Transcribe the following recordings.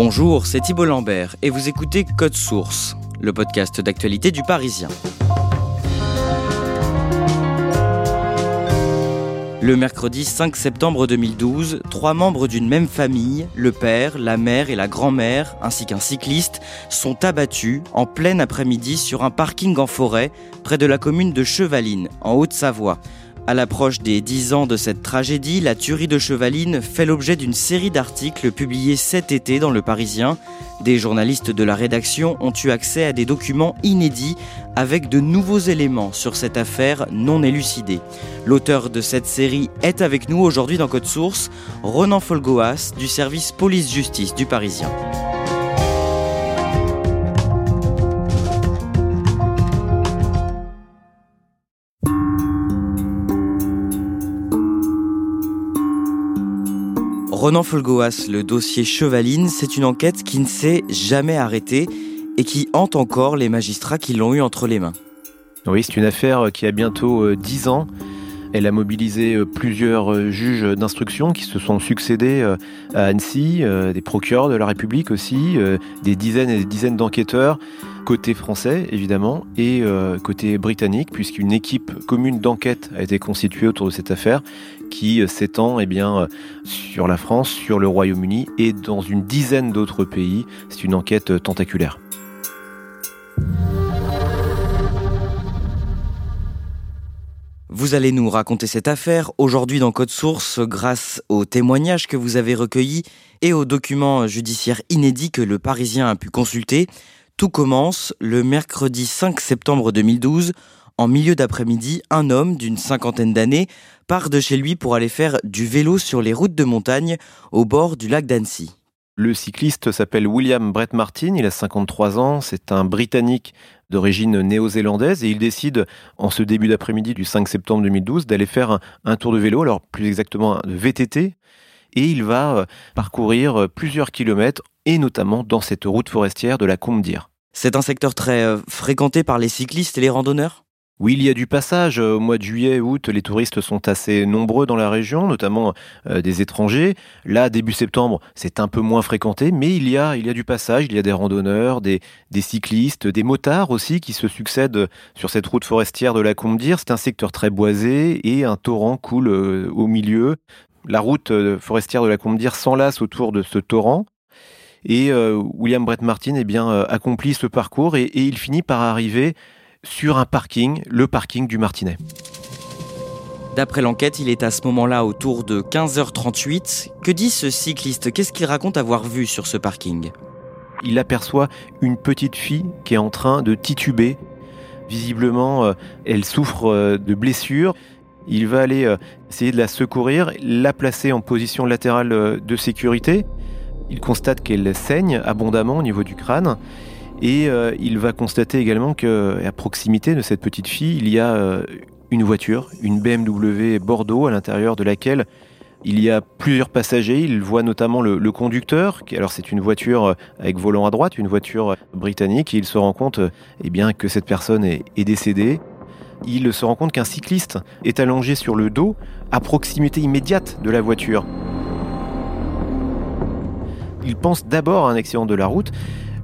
Bonjour, c'est Thibault Lambert et vous écoutez Code Source, le podcast d'actualité du Parisien. Le mercredi 5 septembre 2012, trois membres d'une même famille, le père, la mère et la grand-mère, ainsi qu'un cycliste, sont abattus en plein après-midi sur un parking en forêt près de la commune de Chevaline, en Haute-Savoie. À l'approche des 10 ans de cette tragédie, la tuerie de Chevaline fait l'objet d'une série d'articles publiés cet été dans Le Parisien. Des journalistes de la rédaction ont eu accès à des documents inédits avec de nouveaux éléments sur cette affaire non élucidée. L'auteur de cette série est avec nous aujourd'hui dans Code Source, Ronan Folgoas du service police-justice du Parisien. Ronan Folgoas, le dossier Chevaline, c'est une enquête qui ne s'est jamais arrêtée et qui hante encore les magistrats qui l'ont eu entre les mains. Oui, c'est une affaire qui a bientôt 10 ans. Elle a mobilisé plusieurs juges d'instruction qui se sont succédés à Annecy, des procureurs de la République aussi, des dizaines et des dizaines d'enquêteurs, côté français évidemment, et côté britannique, puisqu'une équipe commune d'enquête a été constituée autour de cette affaire qui s'étend eh sur la France, sur le Royaume-Uni et dans une dizaine d'autres pays. C'est une enquête tentaculaire. Vous allez nous raconter cette affaire aujourd'hui dans Code Source grâce aux témoignages que vous avez recueillis et aux documents judiciaires inédits que le Parisien a pu consulter. Tout commence le mercredi 5 septembre 2012. En milieu d'après-midi, un homme d'une cinquantaine d'années part de chez lui pour aller faire du vélo sur les routes de montagne au bord du lac d'Annecy. Le cycliste s'appelle William Brett Martin, il a 53 ans, c'est un Britannique d'origine néo-zélandaise et il décide en ce début d'après-midi du 5 septembre 2012 d'aller faire un, tour de vélo, alors plus exactement de VTT, et il va parcourir plusieurs kilomètres et notamment dans cette route forestière de la Combe d'Ir. C'est un secteur très fréquenté par les cyclistes et les randonneurs? Oui, il y a du passage. Au mois de juillet, août, les touristes sont assez nombreux dans la région, notamment euh, des étrangers. Là, début septembre, c'est un peu moins fréquenté, mais il y a, il y a du passage. Il y a des randonneurs, des, cyclistes, des motards aussi qui se succèdent sur cette route forestière de la Combe d'Ir. C'est un secteur très boisé et un torrent coule euh, au milieu. La route forestière de la Combe d'Ir s'enlace autour de ce torrent. Et euh, William Brett Martin eh bien, accomplit ce parcours et il finit par arriver sur un parking, le parking du Martinet. D'après l'enquête, il est à ce moment-là autour de 15h38. Que dit ce cycliste? Qu'est-ce qu'il raconte avoir vu sur ce parking? Il aperçoit une petite fille qui est en train de tituber. Visiblement, elle souffre de blessures. Il va aller essayer de la secourir, la placer en position latérale de sécurité. Il constate qu'elle saigne abondamment au niveau du crâne. Et euh, il va constater également qu'à proximité de cette petite fille, il y a euh, une voiture, une BMW Bordeaux, à l'intérieur de laquelle il y a plusieurs passagers. Il voit notamment le, conducteur. Alors c'est une voiture avec volant à droite, une voiture britannique. Et il se rend compte eh bien, que cette personne est, est décédée. Il se rend compte qu'un cycliste est allongé sur le dos, à proximité immédiate de la voiture. Il pense d'abord à un accident de la route,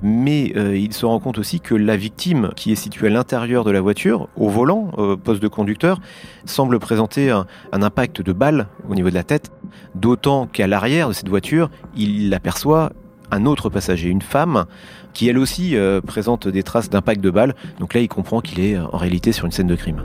mais euh, il se rend compte aussi que la victime, qui est située à l'intérieur de la voiture, au volant, au poste de conducteur, semble présenter un, impact de balle au niveau de la tête, d'autant qu'à l'arrière de cette voiture, il aperçoit un autre passager, une femme, qui elle aussi euh, présente des traces d'impact de balle. Donc là, il comprend qu'il est en réalité sur une scène de crime.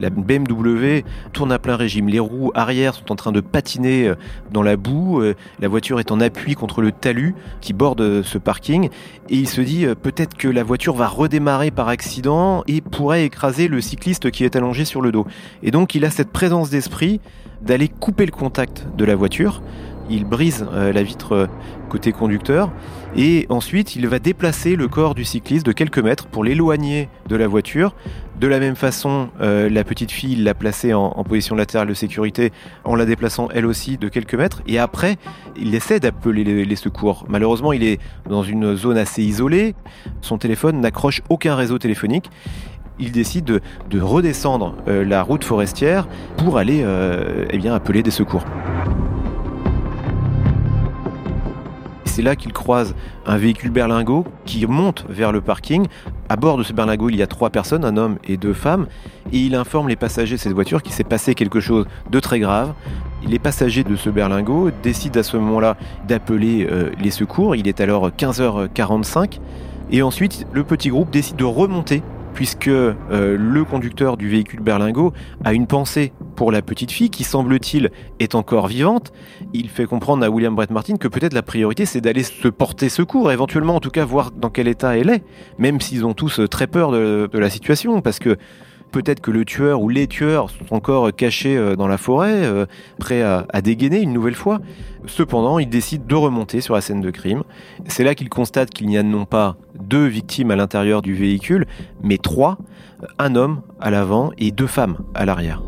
La BMW tourne à plein régime. Les roues arrière sont en train de patiner euh, dans la boue. Euh, la voiture est en appui contre le talus qui borde euh, ce parking. Et il se dit peut-être que la voiture va redémarrer par accident et pourrait écraser le cycliste qui est allongé sur le dos. Et donc il a cette présence d'esprit d'aller couper le contact de la voiture il brise euh, la vitre euh, côté conducteur et ensuite il va déplacer le corps du cycliste de quelques mètres pour l'éloigner de la voiture. De la même façon, euh, la petite fille l'a placée en, position latérale de sécurité en la déplaçant elle aussi de quelques mètres et après il essaie d'appeler les, secours. Malheureusement il est dans une zone assez isolée, son téléphone n'accroche aucun réseau téléphonique il décide de, redescendre la route forestière pour aller eh appeler des secours. C'est là qu'il croise un véhicule berlingot qui monte vers le parking. À bord de ce berlingot, il y a trois personnes, un homme et deux femmes, et il informe les passagers de cette voiture qu'il s'est passé quelque chose de très grave. Les passagers de ce berlingot décident à ce moment-là d'appeler euh, les secours. Il est alors 15h45. Et ensuite, le petit groupe décide de remonter puisque euh, le conducteur du véhicule berlingot a une pensée pour la petite fille qui, semble-t-il, est encore vivante. Il fait comprendre à William Brett Martin que peut-être la priorité c'est d'aller se porter secours, éventuellement en tout cas voir dans quel état elle est, même s'ils ont tous très peur de la situation, parce que Peut-être que le tueur ou les tueurs sont encore cachés euh, dans la forêt, euh, prêts à, dégainer une nouvelle fois. Cependant, il décide de remonter sur la scène de crime. C'est là qu'il constate qu'il n'y a non pas deux victimes à l'intérieur du véhicule, mais trois, un homme à l'avant et deux femmes à l'arrière.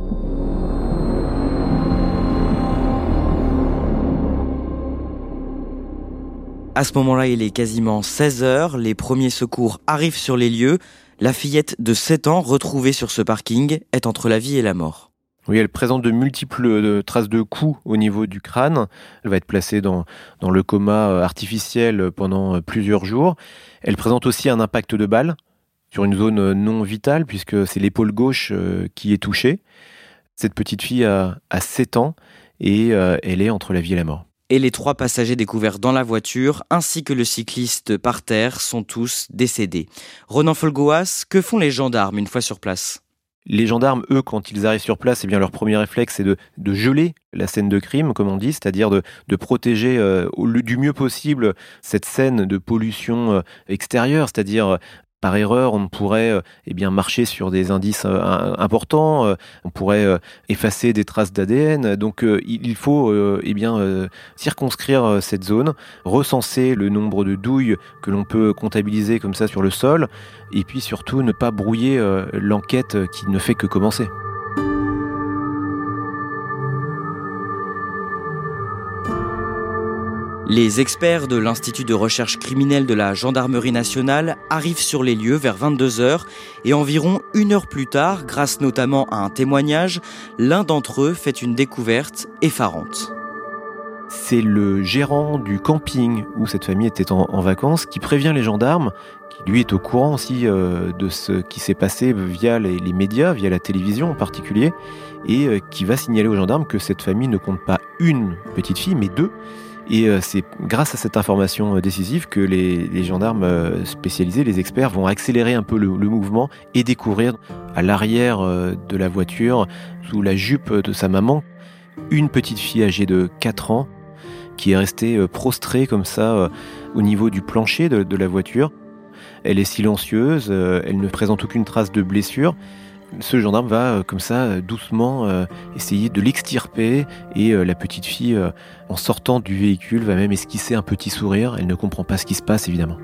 À ce moment-là, il est quasiment 16 heures, les premiers secours arrivent sur les lieux. La fillette de 7 ans retrouvée sur ce parking est entre la vie et la mort. Oui, elle présente de multiples euh, traces de coups au niveau du crâne. Elle va être placée dans, le coma euh, artificiel pendant euh, plusieurs jours. Elle présente aussi un impact de balle sur une zone non vitale puisque c'est l'épaule gauche qui est touchée. Cette petite fille a, a 7 ans et elle est entre la vie et la mort et les trois passagers découverts dans la voiture, ainsi que le cycliste par terre, sont tous décédés. Ronan Folgoas, que font les gendarmes une fois sur place? Les gendarmes, eux, quand ils arrivent sur place, eh bien, leur premier réflexe, c'est de, geler la scène de crime, comme on dit, c'est-à-dire de, protéger euh, du mieux possible cette scène de pollution euh, extérieure, c'est-à-dire par erreur, on pourrait euh, eh marcher sur des indices euh, importants, euh, on pourrait effacer des traces d'ADN. Donc il faut eh circonscrire cette zone, recenser le nombre de douilles que l'on peut comptabiliser comme ça sur le sol, et puis surtout ne pas brouiller l'enquête qui ne fait que commencer. Les experts de l'Institut de recherche criminelle de la Gendarmerie nationale arrivent sur les lieux vers 22h et environ une heure plus tard, grâce notamment à un témoignage, l'un d'entre eux fait une découverte effarante. C'est le gérant du camping où cette famille était en, vacances qui prévient les gendarmes, qui lui est au courant aussi euh, de ce qui s'est passé via les, médias, via la télévision en particulier, et euh, qui va signaler aux gendarmes que cette famille ne compte pas une petite fille, mais deux et euh, c'est grâce à cette information euh, décisive que les, gendarmes euh, spécialisés, les experts, vont accélérer un peu le, mouvement et découvrir à l'arrière de la voiture, sous la jupe de sa maman, une petite fille âgée de 4 ans qui est restée prostrée comme ça au niveau du plancher de la voiture. Elle est silencieuse, elle ne présente aucune trace de blessure ce gendarme va euh, comme ça euh, doucement euh, essayer de l'extirper et la petite fille en sortant du véhicule va même esquisser un petit sourire, elle ne comprend pas ce qui se passe évidemment.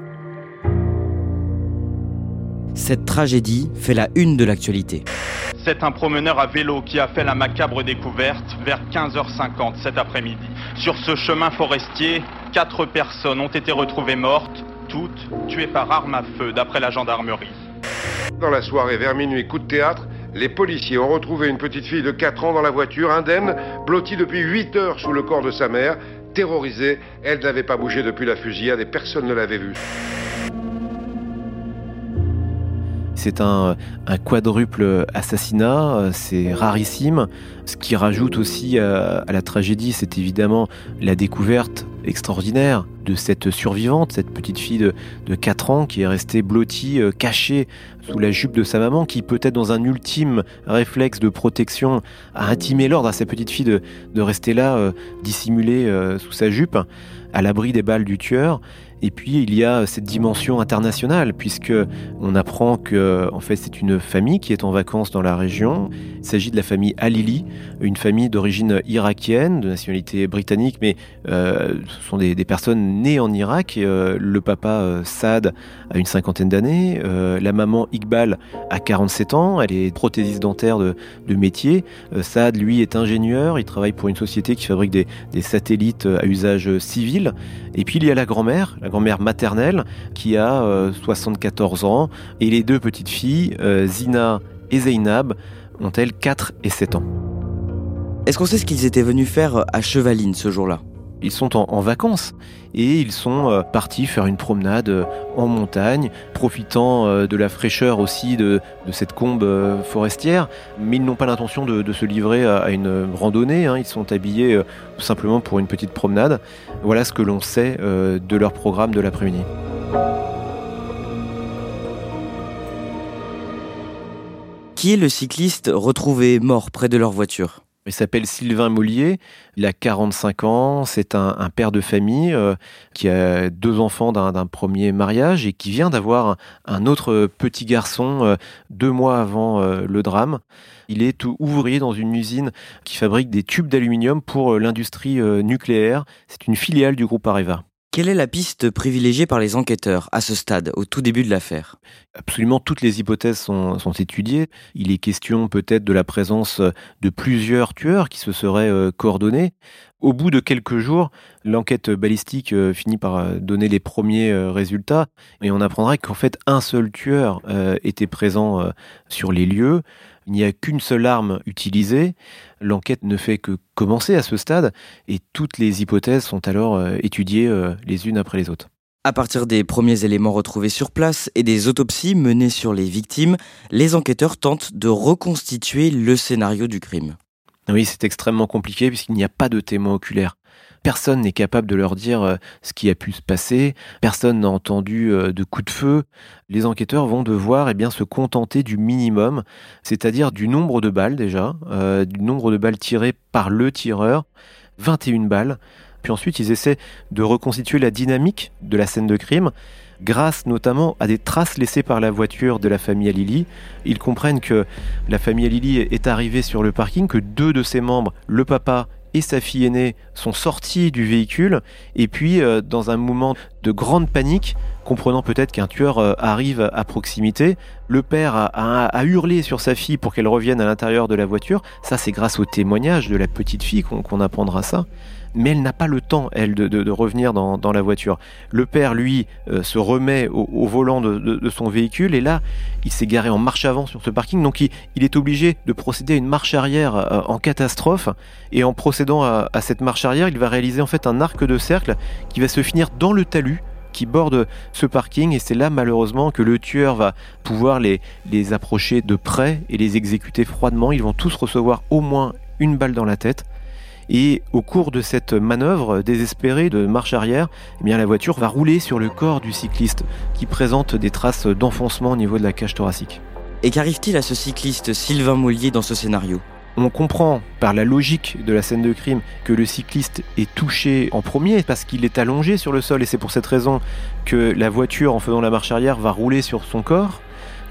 Cette tragédie fait la une de l'actualité. C'est un promeneur à vélo qui a fait la macabre découverte vers 15h50 cet après-midi. Sur ce chemin forestier, quatre personnes ont été retrouvées mortes, toutes tuées par arme à feu d'après la gendarmerie. Dans la soirée, vers minuit, coup de théâtre, Les policiers ont retrouvé une petite fille de 4 ans dans la voiture, indemne, blottie depuis 8 heures sous le corps de sa mère. Terrorisée, elle n'avait pas bougé depuis la fusillade et personne ne l'avait vue. C'est un, quadruple assassinat, c'est rarissime. Ce qui rajoute aussi à, la tragédie, c'est évidemment la découverte extraordinaire de cette survivante, cette petite fille de, de 4 ans qui est restée blottie, euh, cachée sous la jupe de sa maman, qui peut-être dans un ultime réflexe de protection a intimé l'ordre à sa petite fille de, rester là, euh, dissimulée euh, sous sa jupe, à l'abri des balles du tueur. Et puis il y a cette dimension internationale puisque on apprend que en fait c'est une famille qui est en vacances dans la région. Il s'agit de la famille Alili, une famille d'origine irakienne, de nationalité britannique, mais euh, ce sont des, personnes nées en Irak. Euh, le papa euh, Saad a une cinquantaine d'années, la maman Iqbal a 47 ans, elle est prothésiste dentaire de, métier. Saad lui est ingénieur, il travaille pour une société qui fabrique des, des satellites à usage civil. Et puis il y a la grand-mère, grand-mère maternelle qui a 74 ans et les deux petites filles, Zina et Zainab, ont-elles 4 et 7 ans. Est-ce qu'on sait ce qu'ils étaient venus faire à Chevaline ce jour-là? Ils sont en, vacances et ils sont euh, partis faire une promenade euh, en montagne, profitant euh, de la fraîcheur aussi de, cette combe forestière, mais ils n'ont pas l'intention de, se livrer à, une randonnée, hein. ils sont habillés simplement pour une petite promenade. Voilà ce que l'on sait de leur programme de l'après-midi. Qui est le cycliste retrouvé mort près de leur voiture? Il s'appelle Sylvain Mollier, il a 45 ans, c'est un, père de famille euh, qui a deux enfants d'un premier mariage et qui vient d'avoir un, autre petit garçon euh, deux mois avant euh, le drame. Il est ouvrier dans une usine qui fabrique des tubes d'aluminium pour l'industrie nucléaire. C'est une filiale du groupe Areva. Quelle est la piste privilégiée par les enquêteurs à ce stade, au tout début de l'affaire? Absolument toutes les hypothèses sont, étudiées. Il est question peut-être de la présence de plusieurs tueurs qui se seraient euh, coordonnés. Au bout de quelques jours, l'enquête balistique euh, finit par euh, donner les premiers résultats et on apprendrait qu'en fait un seul tueur était présent sur les lieux. Il n'y a qu'une seule arme utilisée. L'enquête ne fait que commencer à ce stade et toutes les hypothèses sont alors euh, étudiées euh, les unes après les autres. À partir des premiers éléments retrouvés sur place et des autopsies menées sur les victimes, les enquêteurs tentent de reconstituer le scénario du crime. Oui, c'est extrêmement compliqué puisqu'il n'y a pas de témoins oculaires. Personne n'est capable de leur dire euh, ce qui a pu se passer. Personne n'a entendu euh, de coups de feu. Les enquêteurs vont devoir eh bien, se contenter du minimum, c'est-à-dire du nombre de balles déjà, euh, du nombre de balles tirées par le tireur, 21 balles. Puis ensuite, ils essaient de reconstituer la dynamique de la scène de crime grâce notamment à des traces laissées par la voiture de la famille Alili. Ils comprennent que la famille Alili est arrivée sur le parking, que deux de ses membres, le papa et sa fille aînée sont sortis du véhicule et puis euh, dans un moment de grande panique, comprenant peut-être qu'un tueur euh, arrive à proximité, le père a, hurlé sur sa fille pour qu'elle revienne à l'intérieur de la voiture. Ça, c'est grâce au témoignage de la petite fille qu'on apprendra ça mais elle n'a pas le temps, elle, de, revenir dans, la voiture. Le père, lui, euh, se remet au, volant de, son véhicule, et là, il s'est garé en marche avant sur ce parking, donc il, est obligé de procéder à une marche arrière euh, en catastrophe, et en procédant à, cette marche arrière, il va réaliser en fait un arc de cercle qui va se finir dans le talus qui borde ce parking et c'est là malheureusement que le tueur va pouvoir les approcher de près et les exécuter froidement. Ils vont tous recevoir au moins une balle dans la tête. Et au cours de cette manœuvre désespérée de marche arrière, eh bien la voiture va rouler sur le corps du cycliste qui présente des traces d'enfoncement au niveau de la cage thoracique. Et qu'arrive-t-il à ce cycliste Sylvain Mollier dans ce scénario? On comprend par la logique de la scène de crime que le cycliste est touché en premier parce qu'il est allongé sur le sol et c'est pour cette raison que la voiture en faisant la marche arrière va rouler sur son corps.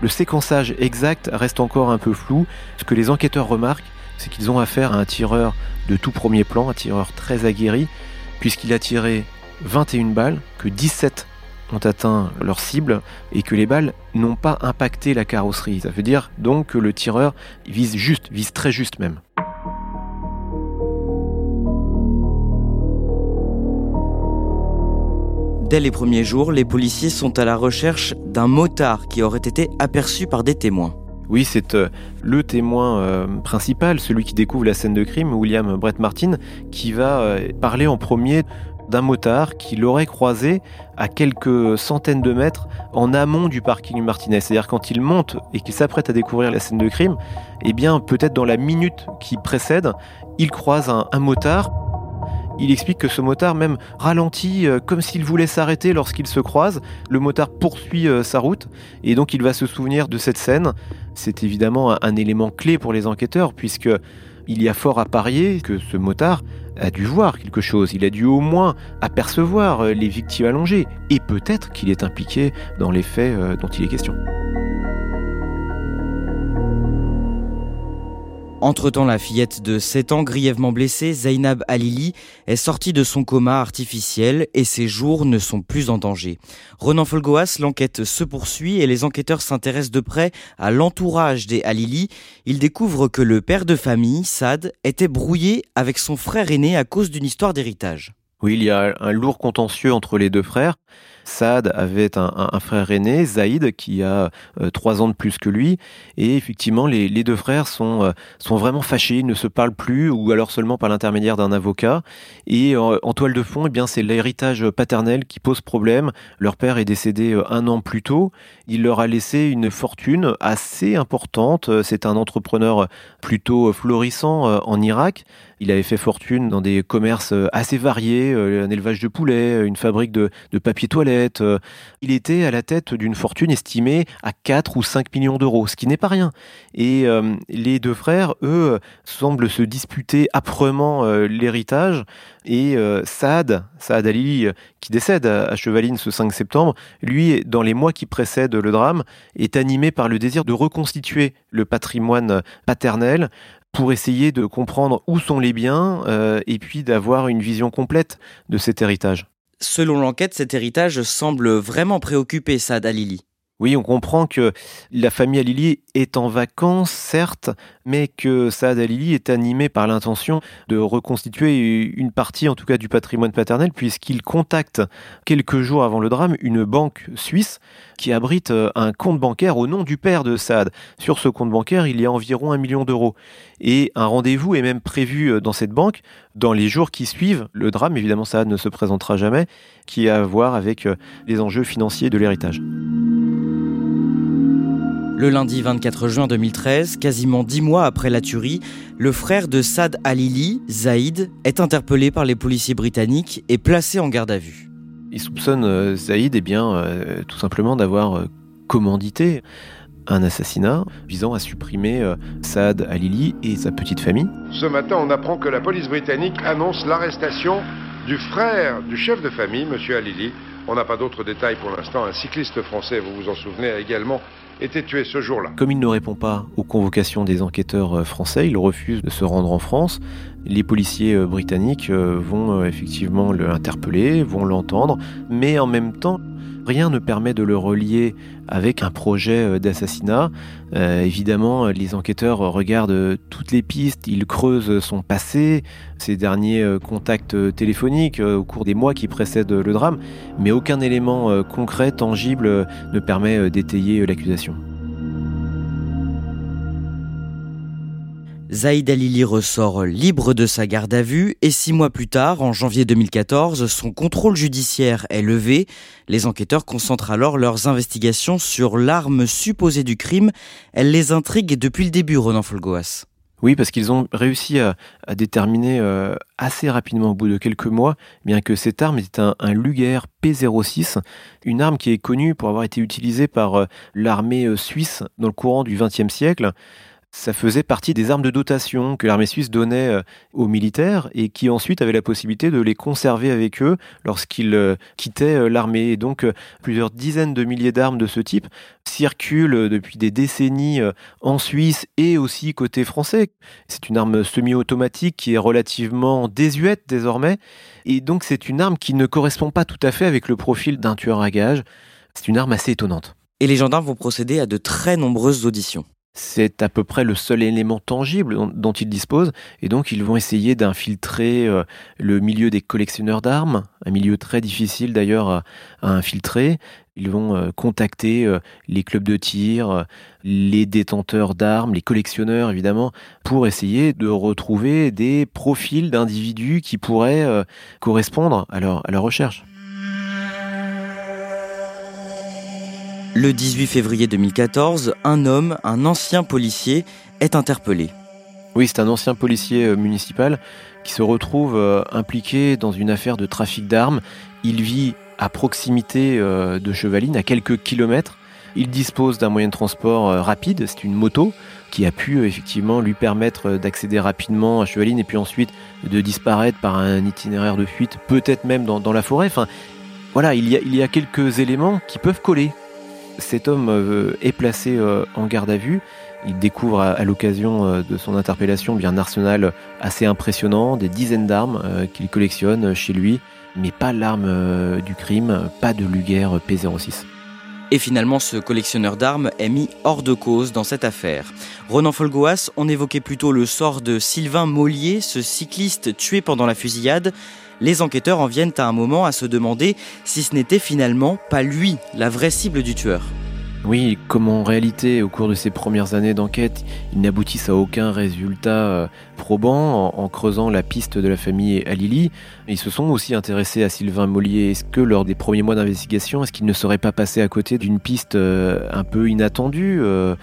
Le séquençage exact reste encore un peu flou. Ce que les enquêteurs remarquent, c'est qu'ils ont affaire à un tireur de tout premier plan, un tireur très aguerri, puisqu'il a tiré 21 balles, que 17 ont atteint leur cible et que les balles n'ont pas impacté la carrosserie. Ça veut dire donc que le tireur vise juste, vise très juste même. Dès les premiers jours, les policiers sont à la recherche d'un motard qui aurait été aperçu par des témoins. Oui, c'est euh, le témoin euh, principal, celui qui découvre la scène de crime, William Brett Martin, qui va euh, parler en premier d'un motard qui l'aurait croisé à quelques centaines de mètres en amont du parking Martinez. C'est-à-dire quand il monte et qu'il s'apprête à découvrir la scène de crime, eh bien peut-être dans la minute qui précède, il croise un, un motard il explique que ce motard même ralentit euh, comme s'il voulait s'arrêter lorsqu'il se croise. Le motard poursuit euh, sa route et donc il va se souvenir de cette scène. C'est évidemment un, élément clé pour les enquêteurs puisque il y a fort à parier que ce motard a dû voir quelque chose, il a dû au moins apercevoir euh, les victimes allongées et peut-être qu'il est impliqué dans les faits dont il est question. Entre-temps, la fillette de 7 ans, grièvement blessée, Zainab Alili, est sortie de son coma artificiel et ses jours ne sont plus en danger. Renan Folgoas, l'enquête se poursuit et les enquêteurs s'intéressent de près à l'entourage des Alili. Ils découvrent que le père de famille, Sad, était brouillé avec son frère aîné à cause d'une histoire d'héritage. Oui, il y a un lourd contentieux entre les deux frères. Saad avait un, frère aîné, Zaïd, qui a euh, trois ans de plus que lui. Et effectivement, les, deux frères sont, euh, sont vraiment fâchés, ils ne se parlent plus, ou alors seulement par l'intermédiaire d'un avocat. Et euh, en toile de fond, eh bien, c'est l'héritage paternel qui pose problème. Leur père est décédé un an plus tôt. Il leur a laissé une fortune assez importante. C'est un entrepreneur plutôt florissant en Irak. Il avait fait fortune dans des commerces assez variés, un élevage de poulets, une fabrique de, papier toilette euh, il était à la tête d'une fortune estimée à 4 ou 5 millions d'euros, ce qui n'est pas rien. Et euh, les deux frères, eux, semblent se disputer âprement euh, l'héritage. Et Saad, Saad Ali, qui décède à Chevaline ce 5 septembre, lui, dans les mois qui précèdent le drame, est animé par le désir de reconstituer le patrimoine paternel pour essayer de comprendre où sont les biens et puis d'avoir une vision complète de cet héritage. Selon l'enquête, cet héritage semble vraiment préoccuper Saad Alili. Oui, on comprend que la famille Alili est en vacances, certes, mais que Saad Alili est animé par l'intention de reconstituer une partie, en tout cas, du patrimoine paternel, puisqu'il contacte quelques jours avant le drame une banque suisse qui abrite euh, un compte bancaire au nom du père de Saad. Sur ce compte bancaire, il y a environ un million d'euros. Et un rendez-vous est même prévu euh, dans cette banque dans les jours qui suivent le drame. Évidemment, Saad ne se présentera jamais, qui a à voir avec euh, les enjeux financiers de l'héritage. Le lundi 24 juin 2013, quasiment dix mois après la tuerie, le frère de Saad Alili, Zaïd, est interpellé par les policiers britanniques et placé en garde à vue. Il soupçonne euh, Zaïd eh bien, euh, tout simplement d'avoir euh, commandité un assassinat visant à supprimer Saad Alili et sa petite famille. Ce matin, on apprend que la police britannique annonce l'arrestation du frère du chef de famille, M. Alili. On n'a pas d'autres détails pour l'instant. Un cycliste français, vous vous en souvenez, a également été tué ce jour-là. Comme il ne répond pas aux convocations des enquêteurs euh, français, il refuse de se rendre en France. Les policiers euh, britanniques euh, vont effectivement l'interpeller, vont l'entendre, mais en même temps, Rien ne permet de le relier avec un projet euh, d'assassinat. Euh, évidemment, les enquêteurs regardent toutes les pistes, ils creusent son passé, ses derniers euh, contacts téléphoniques au cours des mois qui précèdent le drame, mais aucun élément concret, tangible ne permet d'étayer l'accusation. Zaïd Alili ressort libre de sa garde à vue et six mois plus tard, en janvier 2014, son contrôle judiciaire est levé. Les enquêteurs concentrent alors leurs investigations sur l'arme supposée du crime. Elle les intrigue depuis le début, Ronan Folgoas. Oui, parce qu'ils ont réussi à, déterminer euh, assez rapidement, au bout de quelques mois, bien que cette arme était un, Luger P06, une arme qui est connue pour avoir été utilisée par euh, l'armée euh, suisse dans le courant du XXe siècle ça faisait partie des armes de dotation que l'armée suisse donnait euh, aux militaires et qui ensuite avaient la possibilité de les conserver avec eux lorsqu'ils euh, quittaient euh, l'armée. Et donc plusieurs dizaines de milliers d'armes de ce type circulent depuis des décennies en Suisse et aussi côté français. C'est une arme semi-automatique qui est relativement désuète désormais. Et donc c'est une arme qui ne correspond pas tout à fait avec le profil d'un tueur à gages. C'est une arme assez étonnante. Et les gendarmes vont procéder à de très nombreuses auditions. C'est à peu près le seul élément tangible dont, ils disposent, et donc ils vont essayer d'infiltrer euh, le milieu des collectionneurs d'armes, un milieu très difficile d'ailleurs à, infiltrer. Ils vont euh, contacter euh, les clubs de tir, les détenteurs d'armes, les collectionneurs évidemment, pour essayer de retrouver des profils d'individus qui pourraient correspondre à leur, à leur recherche. Le 18 février 2014, un homme, un ancien policier, est interpellé. Oui, c'est un ancien policier municipal qui se retrouve impliqué dans une affaire de trafic d'armes. Il vit à proximité euh, de Chevaline, à quelques kilomètres. Il dispose d'un moyen de transport euh, rapide, c'est une moto qui a pu euh, effectivement lui permettre d'accéder rapidement à Chevaline et puis ensuite de disparaître par un itinéraire de fuite, peut-être même dans, la forêt. Enfin, voilà, il y a quelques éléments qui peuvent coller. Cet homme est placé en garde à vue. Il découvre à, l'occasion de son interpellation bien un arsenal assez impressionnant, des dizaines d'armes qu'il collectionne chez lui mais pas l'arme euh, du crime, pas de Luger P06. Et finalement, ce collectionneur d'armes est mis hors de cause dans cette affaire. Ronan Folgoas, on évoquait plutôt le sort de Sylvain Mollier, ce cycliste tué pendant la fusillade. Les enquêteurs en viennent à un moment à se demander si ce n'était finalement pas lui, la vraie cible du tueur. Oui, comme en réalité, au cours de ces premières années d'enquête, ils n'aboutissent à aucun résultat euh, probant en, creusant la piste de la famille Alili. Ils se sont aussi intéressés à Sylvain Mollier. Est-ce que lors des premiers mois d'investigation, est-ce qu'il ne serait pas passé à côté d'une piste euh, un peu inattendue euh,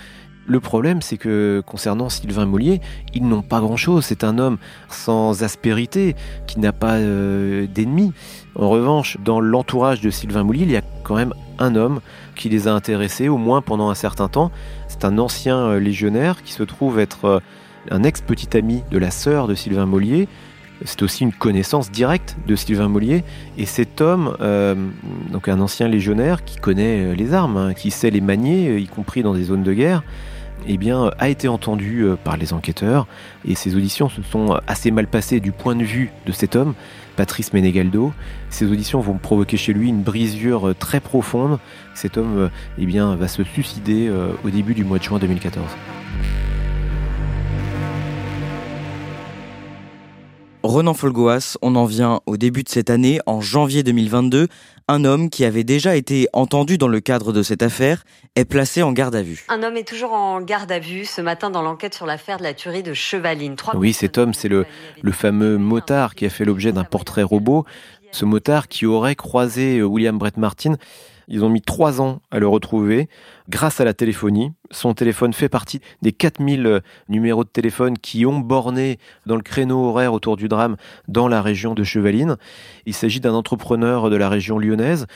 le problème, c'est que concernant Sylvain Mollier, ils n'ont pas grand-chose. C'est un homme sans aspérité, qui n'a pas d'ennemis. En revanche, dans l'entourage de Sylvain Mollier, il y a quand même un homme qui les a intéressés, au moins pendant un certain temps. C'est un ancien euh, légionnaire qui se trouve être euh, un ex-petit ami de la sœur de Sylvain Mollier. C'est aussi une connaissance directe de Sylvain Mollier. Et cet homme, euh, donc un ancien légionnaire qui connaît les armes, hein, qui sait les manier, y compris dans des zones de guerre, eh bien, a été entendu par les enquêteurs. Et ces auditions se sont assez mal passées du point de vue de cet homme. Patrice Menegaldo. Ces auditions vont provoquer chez lui une brisure euh, très profonde. Cet homme euh, eh va se suicider euh, au début du mois de juin 2014. Renan Folgoas, on en vient au début de cette année, en janvier 2022. Un homme qui avait déjà été entendu dans le cadre de cette affaire est placé en garde à vue. Un homme est toujours en garde à vue ce matin dans l'enquête sur l'affaire de la tuerie de Chevaline. oui, cet homme, c'est le, le fameux motard qui a fait l'objet d'un portrait robot. Ce motard qui aurait croisé euh, William Brett Martin ils ont mis trois ans à le retrouver grâce à la téléphonie. Son téléphone fait partie des 4000 euh, numéros de téléphone qui ont borné dans le créneau horaire autour du drame dans la région de Chevaline. Il s'agit d'un entrepreneur de la région lyonnaise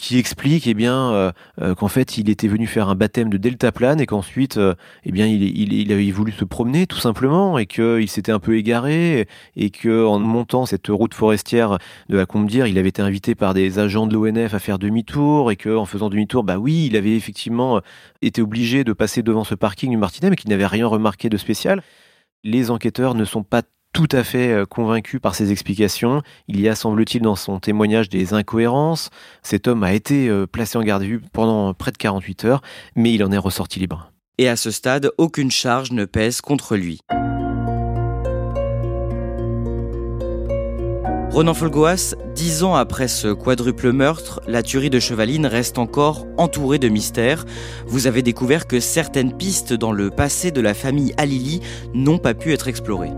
qui explique eh bien euh, euh, qu'en fait il était venu faire un baptême de deltaplane et qu'ensuite euh, eh bien il, il, avait voulu se promener tout simplement et qu'il s'était un peu égaré et que en montant cette route forestière de la Combe-Dire, il avait été invité par des agents de l'ONF à faire demi-tour et que en faisant demi-tour, bah oui, il avait effectivement été obligé de passer devant ce parking du Martinet mais qu'il n'avait rien remarqué de spécial. Les enquêteurs ne sont pas tout à fait euh, convaincu par ses explications. Il y a, semble-t-il, dans son témoignage des incohérences. Cet homme a été euh, placé en garde à vue pendant près de 48 heures, mais il en est ressorti libre. Et à ce stade, aucune charge ne pèse contre lui. Ronan Folgoas, dix ans après ce quadruple meurtre, la tuerie de Chevaline reste encore entourée de mystères. Vous avez découvert que certaines pistes dans le passé de la famille Alili n'ont pas pu être explorées.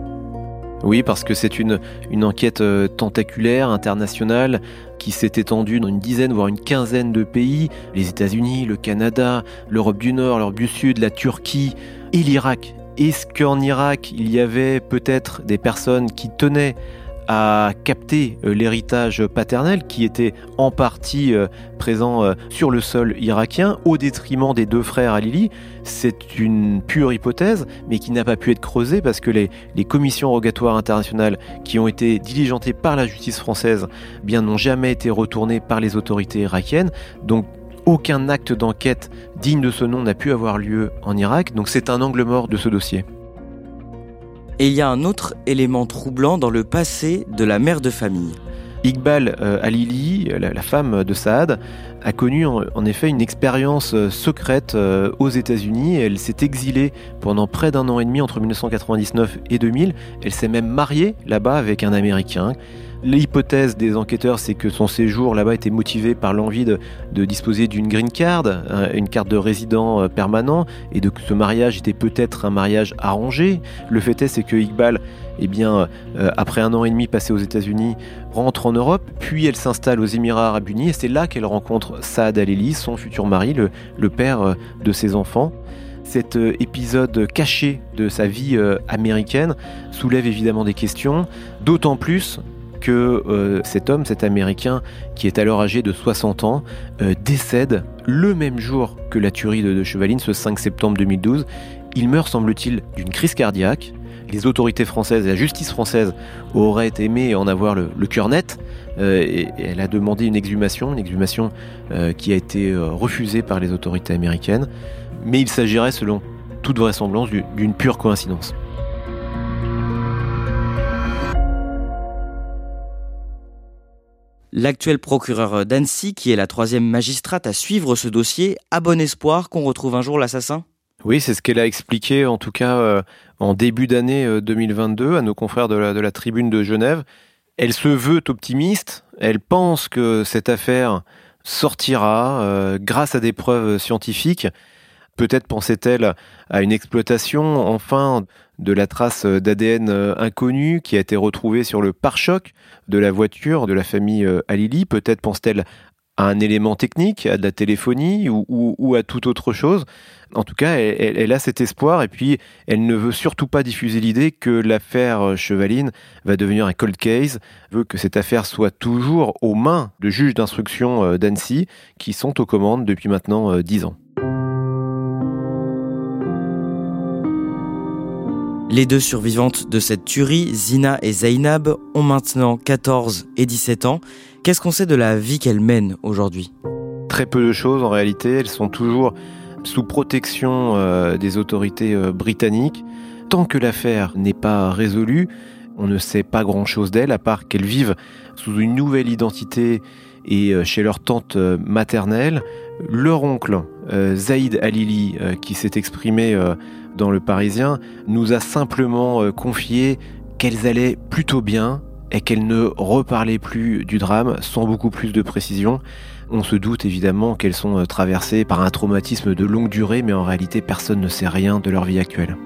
Oui, parce que c'est une, enquête euh, tentaculaire, internationale, qui s'est étendue dans une dizaine, voire une quinzaine de pays. Les États-Unis, le Canada, l'Europe du Nord, l'Europe du Sud, la Turquie et l'Irak. Est-ce qu'en Irak, il y avait peut-être des personnes qui tenaient à capter euh, l'héritage paternel qui était en partie euh, présent euh, sur le sol irakien au détriment des deux frères Alili. C'est une pure hypothèse, mais qui n'a pas pu être creusée parce que les, commissions rogatoires internationales qui ont été diligentées par la justice française bien n'ont jamais été retournées par les autorités irakiennes. Donc aucun acte d'enquête digne de ce nom n'a pu avoir lieu en Irak. Donc c'est un angle mort de ce dossier. Et il y a un autre élément troublant dans le passé de la mère de famille. Iqbal euh, Alili, la, femme de Saad, a connu en, effet une expérience euh, secrète euh, aux États-Unis. Elle s'est exilée pendant près d'un an et demi entre 1999 et 2000. Elle s'est même mariée là-bas avec un Américain. L'hypothèse des enquêteurs, c'est que son séjour là-bas était motivé par l'envie de, disposer d'une green card, une carte de résident euh, permanent, et que ce mariage était peut-être un mariage arrangé. Le fait est, que Iqbal, eh bien, euh, après un an et demi passé aux États-Unis, rentre en Europe, puis elle s'installe aux Émirats Arabes Unis, et c'est là qu'elle rencontre Saad Al-Eli, son futur mari, le, père euh, de ses enfants cet épisode caché de sa vie américaine soulève évidemment des questions, d'autant plus que euh, cet homme, cet Américain, qui est alors âgé de 60 ans, euh, décède le même jour que la tuerie de, Chevaline, ce 5 septembre 2012. Il meurt, semble-t-il, d'une crise cardiaque. Les autorités françaises et la justice française auraient aimé en avoir le, cœur net. Euh, elle a demandé une exhumation, une exhumation qui a été refusée par les autorités américaines. Mais il s'agirait, selon toute vraisemblance, d'une pure coïncidence. L'actuel procureur d'Annecy, qui est la troisième magistrate à suivre ce dossier, a bon espoir qu'on retrouve un jour l'assassin? Oui, c'est ce qu'elle a expliqué en tout cas euh, en début d'année 2022 euh, à nos confrères de la, tribune de Genève. Elle se veut optimiste, elle pense que cette affaire sortira euh, grâce à des preuves scientifiques. Peut-être pensait-elle à une exploitation enfin de la trace d'ADN euh, inconnue qui a été retrouvée sur le pare-choc de la voiture de la famille euh, Alili. Peut-être pense-t-elle à un élément technique, à de la téléphonie ou, à toute autre chose. En tout cas, elle, a cet espoir et puis elle ne veut surtout pas diffuser l'idée que l'affaire euh, Chevaline va devenir un cold case, veut que cette affaire soit toujours aux mains de juges d'instruction d'Annecy qui sont aux commandes depuis maintenant dix ans. Les deux survivantes de cette tuerie, Zina et Zainab, ont maintenant 14 et 17 ans. Qu'est-ce qu'on sait de la vie qu'elles mènent aujourd'hui? Très peu de choses en réalité. Elles sont toujours sous protection euh, des autorités euh, britanniques. Tant que l'affaire n'est pas résolue, on ne sait pas grand-chose d'elles, à part qu'elles vivent sous une nouvelle identité et euh, chez leur tante maternelle. Leur oncle, Zaïd Alili, qui s'est exprimé dans Le Parisien, nous a simplement euh, confié qu'elles allaient plutôt bien et qu'elles ne reparlaient plus du drame sans beaucoup plus de précision. On se doute évidemment qu'elles sont euh, traversées par un traumatisme de longue durée, mais en réalité personne ne sait rien de leur vie actuelle.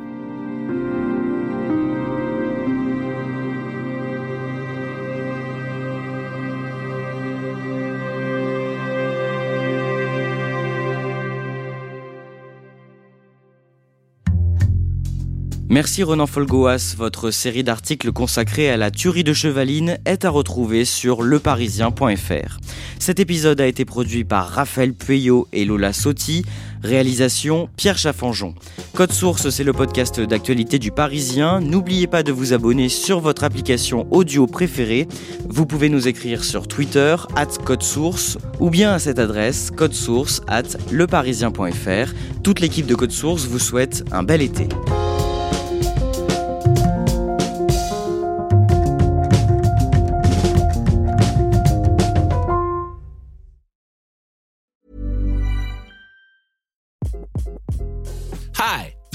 Merci Renan Folgoas. Votre série d'articles consacrés à la tuerie de Chevaline est à retrouver sur leparisien.fr. Cet épisode a été produit par Raphaël Pueyo et Lola Sotti. Réalisation Pierre Chaffanjon. Code Source, c'est le podcast d'actualité du Parisien. N'oubliez pas de vous abonner sur votre application audio préférée. Vous pouvez nous écrire sur Twitter, at Code Source, ou bien à cette adresse, codesource at leparisien.fr. Toute l'équipe de Code Source vous souhaite un bel été.